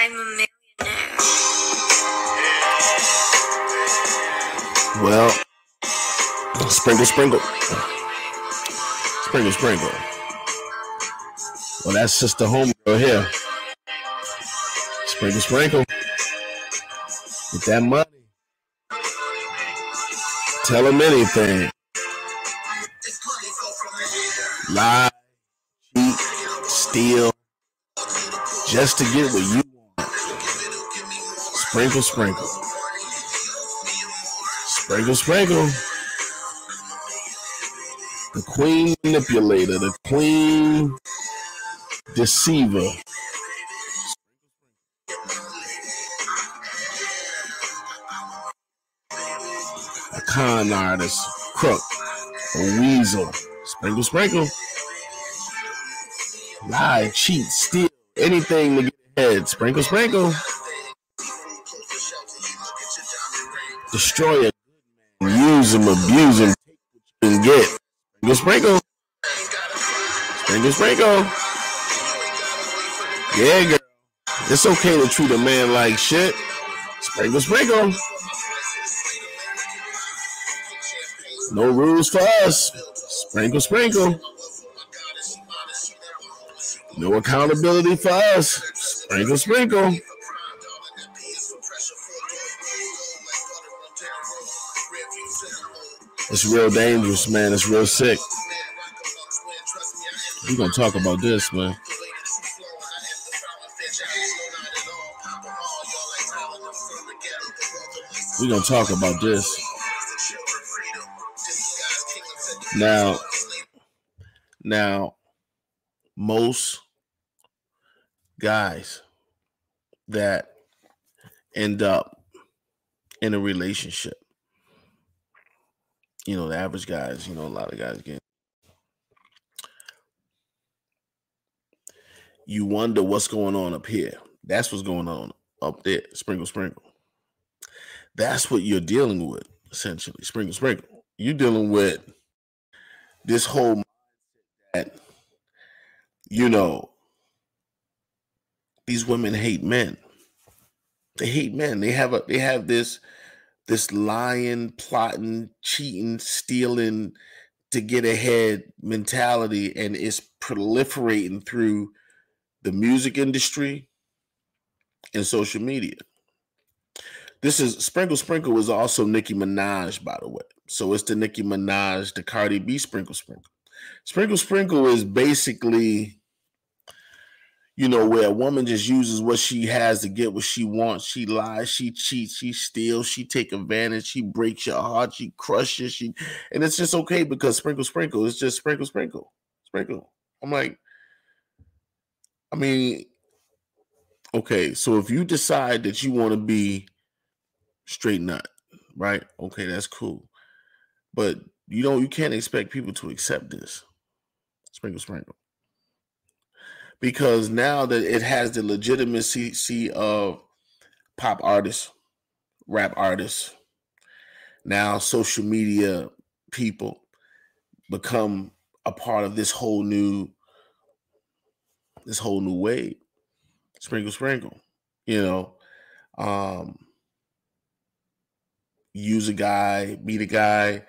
I'm a millionaire. Well, sprinkle, sprinkle. Sprinkle, sprinkle. Well, that's just sister homegirl here. Sprinkle, sprinkle. Get that money. Tell them anything. Lie, cheat, steal, just to get what you. Sprinkle, sprinkle. Sprinkle, sprinkle. The queen manipulator, the queen deceiver. A con artist, crook, a weasel. Sprinkle, sprinkle. Lie, cheat, steal, anything to get ahead. Sprinkle, sprinkle. Destroy a good man. Use him, abuse him, take what you can get. Sprinkle, sprinkle. Sprinkle, sprinkle. Yeah, girl. It's okay to treat a man like shit. Sprinkle, sprinkle. No rules for us. Sprinkle, sprinkle. No accountability for us. Sprinkle, sprinkle. It's real dangerous, man. It's real sick. We're gonna talk about this, man. We're gonna talk about this. Now, now, most guys that end up in a relationship, you know, the average guys, you know, a lot of guys get. You wonder what's going on up here. That's what's going on up there. Sprinkle, sprinkle. That's what you're dealing with, essentially. Sprinkle, sprinkle. You're dealing with this whole that you know these women hate men they hate men they have a they have this this lying plotting cheating stealing to get ahead mentality and it's proliferating through the music industry and social media this is Sprinkle Sprinkle is also Nicki Minaj, by the way. So it's the Nicki Minaj, the Cardi B Sprinkle Sprinkle. Sprinkle Sprinkle is basically, you know, where a woman just uses what she has to get what she wants. She lies, she cheats, she steals, she take advantage, she breaks your heart, she crushes, she and it's just okay because Sprinkle Sprinkle is just Sprinkle Sprinkle. Sprinkle. I'm like, I mean, okay, so if you decide that you want to be straight nut, right? Okay, that's cool. But you don't you can't expect people to accept this. Sprinkle sprinkle. Because now that it has the legitimacy of pop artists, rap artists, now social media people become a part of this whole new this whole new wave. Sprinkle sprinkle. You know, um use a guy, meet a guy,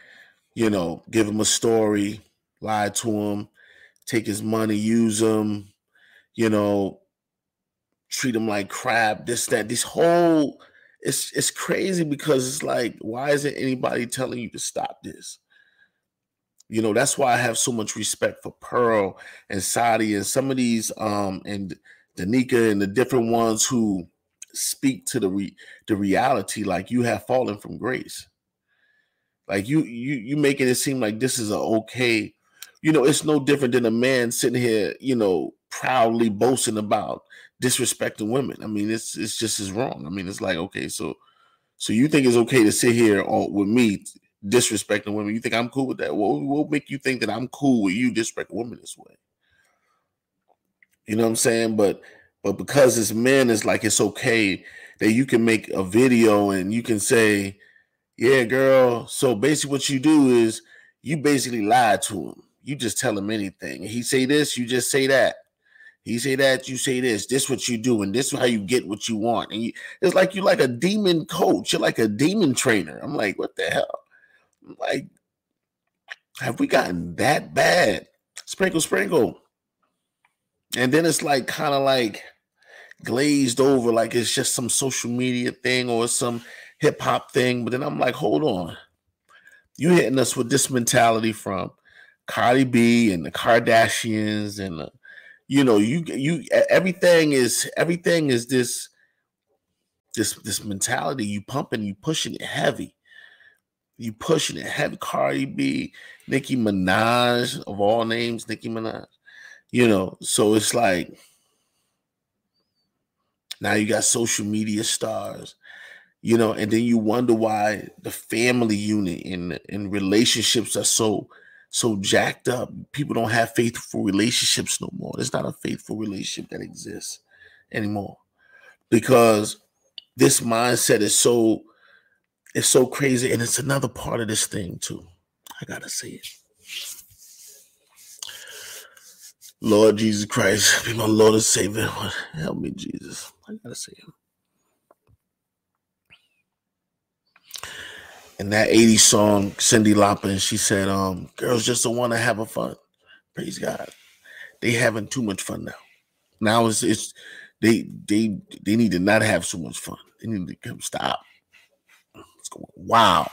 you know, give him a story, lie to him, take his money, use him, you know, treat them like crap, this, that, this whole it's it's crazy because it's like, why isn't anybody telling you to stop this? You know, that's why I have so much respect for Pearl and Saudi and some of these um and Danica and the different ones who speak to the re- the reality like you have fallen from grace like you you you making it seem like this is a okay you know it's no different than a man sitting here you know proudly boasting about disrespecting women i mean it's it's just as wrong i mean it's like okay so so you think it's okay to sit here with me disrespecting women you think i'm cool with that what will make you think that i'm cool with you disrespecting women this way you know what i'm saying but but because it's men, it's like it's okay that you can make a video and you can say, Yeah, girl. So basically, what you do is you basically lie to him. You just tell him anything. He say this, you just say that. He say that, you say this. This what you do, and this is how you get what you want. And you, it's like you're like a demon coach. You're like a demon trainer. I'm like, what the hell? I'm like, have we gotten that bad? Sprinkle, sprinkle. And then it's like kind of like glazed over, like it's just some social media thing or some hip hop thing. But then I'm like, hold on. You hitting us with this mentality from Cardi B and the Kardashians and the you know you you everything is everything is this this this mentality. You pumping you pushing it heavy. You pushing it heavy. Cardi b nicki minaj of all names nicki minaj you know? So it's like now you got social media stars you know? And then you wonder why the family unit and and relationships are so so jacked up. People don't have faithful relationships no more. There's not a faithful relationship that exists anymore because this mindset is so it's so crazy and it's another part of this thing too. I got to say it. Lord Jesus Christ, be my Lord and Savior. Help me, Jesus. I got to say it. In that 80s song, Cyndi Lauper, she said, um, girls just don't want to have a fun. Praise God. They having too much fun now. Now it's it's they they they need to not have so much fun. They need to come stop. It's going, wow.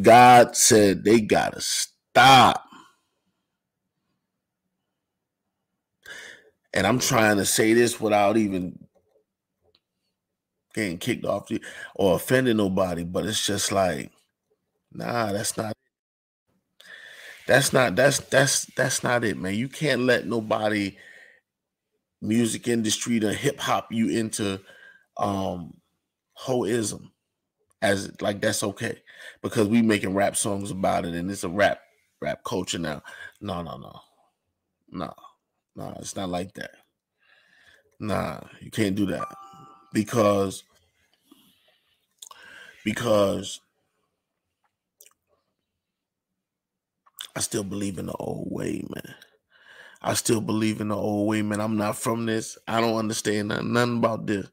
God said they gotta stop. And I'm trying to say this without even getting kicked off the, or offending nobody, but it's just like, nah, that's not. That's not that's that's that's not it, man. You can't let nobody music industry to hip hop you into um hoism as like that's okay because we making rap songs about it and it's a rap rap culture now. No, no, no. No. No, it's not like that. Nah, you can't do that because because I still believe in the old way, man. I still believe in the old way, man. I'm not from this. I don't understand nothing, nothing about this.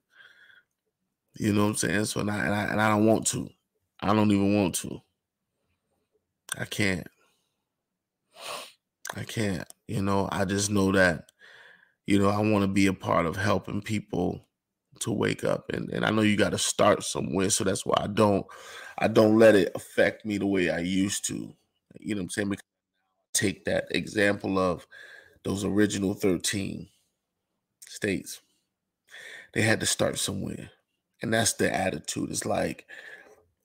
You know what I'm saying? So and I, and I and I don't want to. I don't even want to. I can't. I can't. You know, I just know that, you know, I want to be a part of helping people to wake up and, and i know you got to start somewhere so that's why i don't i don't let it affect me the way i used to. You know what i'm saying? Because take that example of those original 13 states. They had to start somewhere and that's the attitude. It's like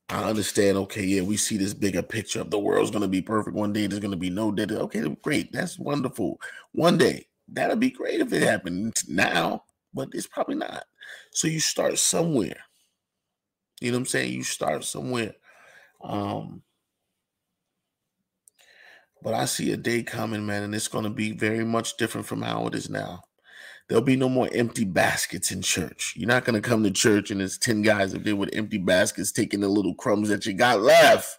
i understand okay yeah we see this bigger picture of the world's going to be perfect one day there's going to be no debt okay great that's wonderful. One day that'll be great if it happened. Now but it's probably not so you start somewhere. You know what I'm saying? You start somewhere. Um, but I see a day coming, man, and it's going to be very much different from how it is now. There'll be no more empty baskets in church. You're not going to come to church and there's 10 guys up there with empty baskets taking the little crumbs that you got left.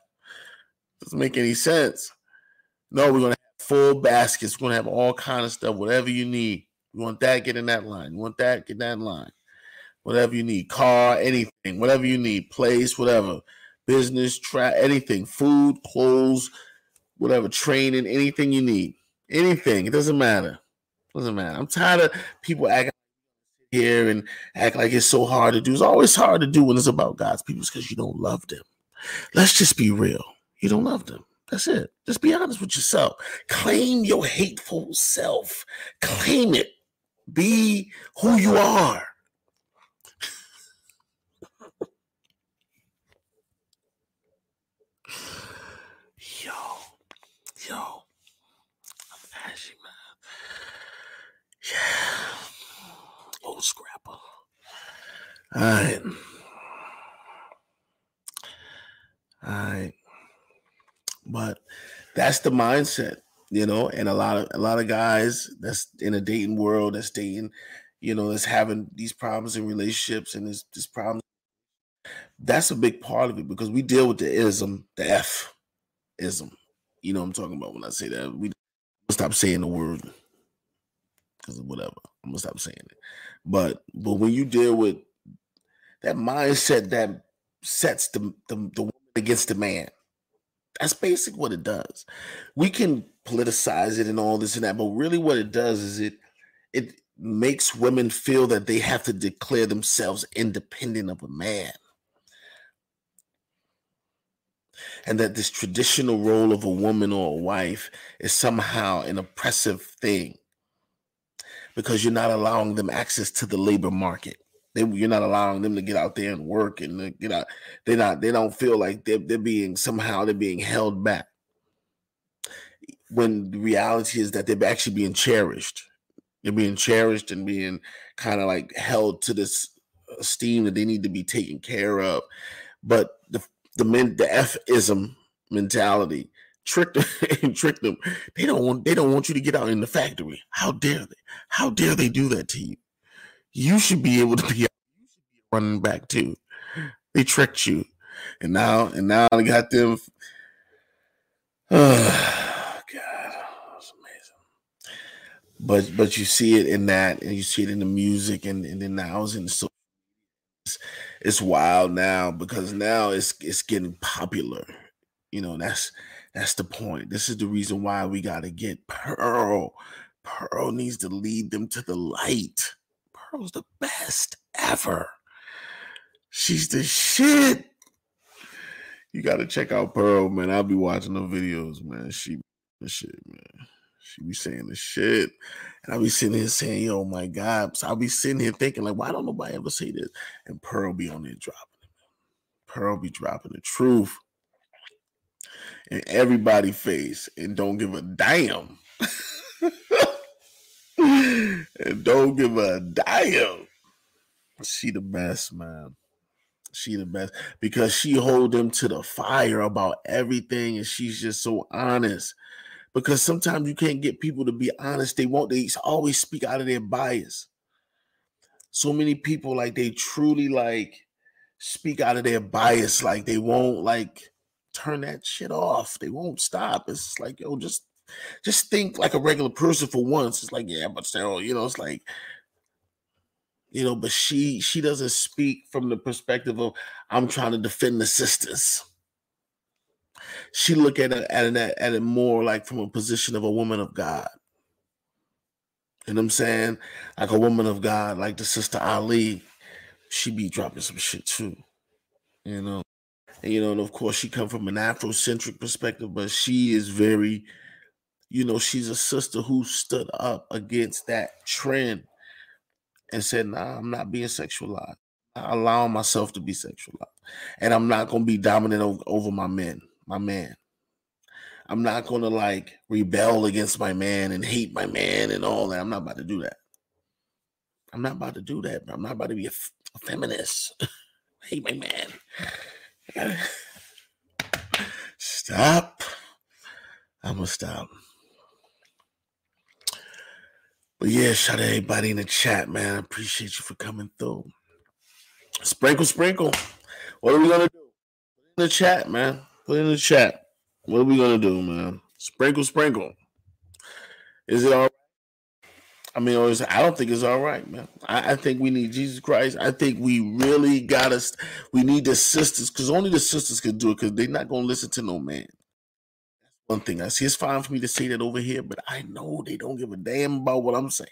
Doesn't make any sense. No, we're going to have full baskets. We're going to have all kind of stuff, whatever you need. You want that, get in that line. You want that, get that line whatever you need, car, anything, whatever you need, place, whatever, business, track, anything, food, clothes, whatever, training, anything you need, anything. It doesn't matter. It doesn't matter. I'm tired of people acting here and act like it's so hard to do. It's always hard to do when it's about God's people because you don't love them. Let's just be real. You don't love them. That's it. Just be honest with yourself. Claim your hateful self. Claim it. Be who you are. Yo, I'm ashy, man. Yeah. Old scrapper. All right. All right. But that's the mindset, you know, and a lot of a lot of guys that's in a dating world that's dating, you know, that's having these problems in relationships and this this problem. That's a big part of it because we deal with the ism, the F ism. You know I'm talking about when I say that. We stop saying the word because whatever. I'm gonna stop saying it. But but when you deal with that mindset that sets the the, the woman against the man, that's basic what it does. We can politicize it and all this and that, but really what it does is it it makes women feel that they have to declare themselves independent of a man. And that this traditional role of a woman or a wife is somehow an oppressive thing because you're not allowing them access to the labor market. They, you're not allowing them to get out there and work and get out. They're not. They don't feel like they're, they're being somehow they're being held back. When the reality is that they're actually being cherished. They're being cherished and being kind of like held to this esteem that they need to be taken care of. But the the men the F ism mentality trick them and trick them. They don't want they don't want you to get out in the factory. How dare they? How dare they do that to you? You should be able to be running back too. They tricked you. And now and now they got them. Oh God, that's amazing. But but you see it in that, and you see it in the music, and, and then now it's in the so it's, it's wild now because now it's it's getting popular. You know, that's that's the point. This is the reason why we got to get Pearl. Pearl needs to lead them to the light. Pearl's the best ever. She's the shit. You got to check out Pearl, man. I'll be watching the videos, man. She the shit, man. She be saying the shit. And I'll be sitting here saying, yo, my God. So I'll be sitting here thinking, like, why don't nobody ever say this? And Pearl be on there dropping it. Pearl be dropping the truth in everybody face and don't give a damn. and don't give a damn. She the best, man. She the best because she hold them to the fire about everything, and she's just so honest. Because sometimes you can't get people to be honest. They won't. They always speak out of their bias. So many people like they truly like speak out of their bias. Like they won't like turn that shit off. They won't stop. It's like, yo, just just think like a regular person for once. It's like, yeah, but still, you know, it's like, you know, but she she doesn't speak from the perspective of I'm trying to defend the sisters. She look at it at it, at it more like from a position of a woman of God. You know what I'm saying? Like a woman of God, like the sister Ali, she be dropping some shit too. You know. And, you know, and of course she come from an Afrocentric perspective, but she is very, you know, she's a sister who stood up against that trend and said, nah, I'm not being sexualized. I allow myself to be sexualized. And I'm not gonna be dominant over, over my men, my man. I'm not gonna like rebel against my man and hate my man and all that. I'm not about to do that. I'm not about to do that. I'm not about to be a, a feminist. hate my man. Stop. I'm gonna stop. But yeah, shout out everybody in the chat, man. I appreciate you for coming through. Sprinkle, sprinkle. What are we gonna do? In the chat, man. Put in the chat. What are we gonna do, man? Sprinkle, sprinkle. Is it all? I mean, oh, I don't think it's all right, man. I, I, think we need Jesus Christ. I think we really got us. We need the sisters because only the sisters can do it because they're not to listen to no man. one thing I see. It's fine for me to say that over here, but I know they don't give a damn about what I'm saying.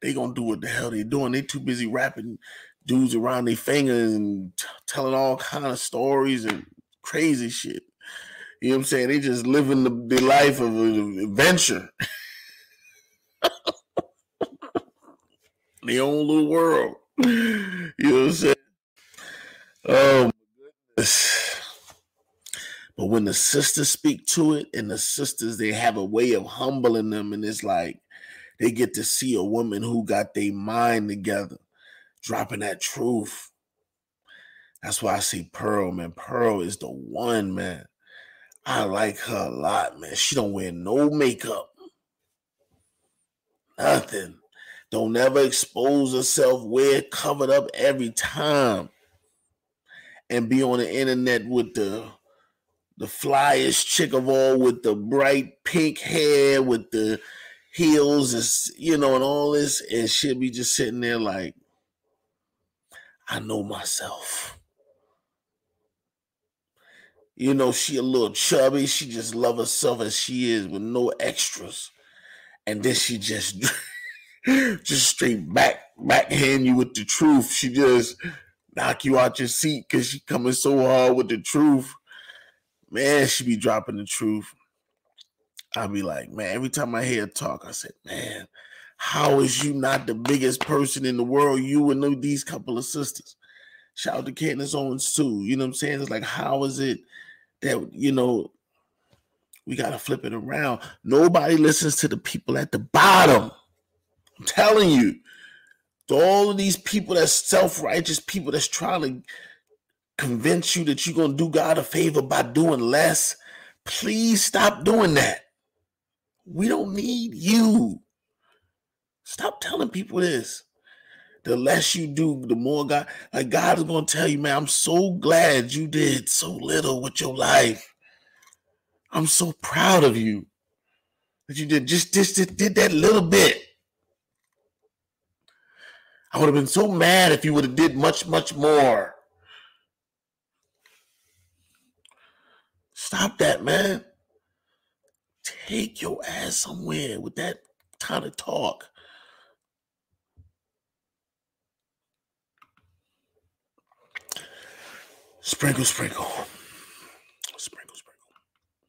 They gonna do what the hell they doing. They too busy rapping dudes around their fingers and t- telling all kind of stories and crazy shit. You know what I'm saying? They just living the, the life of an adventure. the own little world. You know what I'm saying? Oh my goodness. But when the sisters speak to it, and the sisters, they have a way of humbling them, and it's like they get to see a woman who got their mind together, dropping that truth. That's why I see Pearl, man. Pearl is the one, man. I like her a lot, man. She don't wear no makeup. Nothing. Don't ever expose herself, wear covered up every time. And be on the internet with the the flyest chick of all with the bright pink hair, with the heels, is you know, and all this, and she'll be just sitting there like, I know myself. You know, she a little chubby. She just love herself as she is with no extras. And then she just just straight back backhand you with the truth. She just knock you out your seat because she coming so hard with the truth. Man, she be dropping the truth. I'll be like, man, every time I hear her talk, I said, man, how is you not the biggest person in the world? You and these couple of sisters. Shout out to Candace Owens too. You know what I'm saying? It's like, how is it that you know we gotta flip it around? Nobody listens to the people at the bottom. I'm telling you, all of these people that's self-righteous people that's trying to convince you that you're gonna do God a favor by doing less. Please stop doing that. We don't need you. Stop telling people this. The less you do, the more God, like God is gonna tell you, man, I'm so glad you did so little with your life. I'm so proud of you that you did just, just just did that little bit. I would have been so mad if you would have did much, much more. Stop that, man. Take your ass somewhere with that kind of talk. Sprinkle, sprinkle.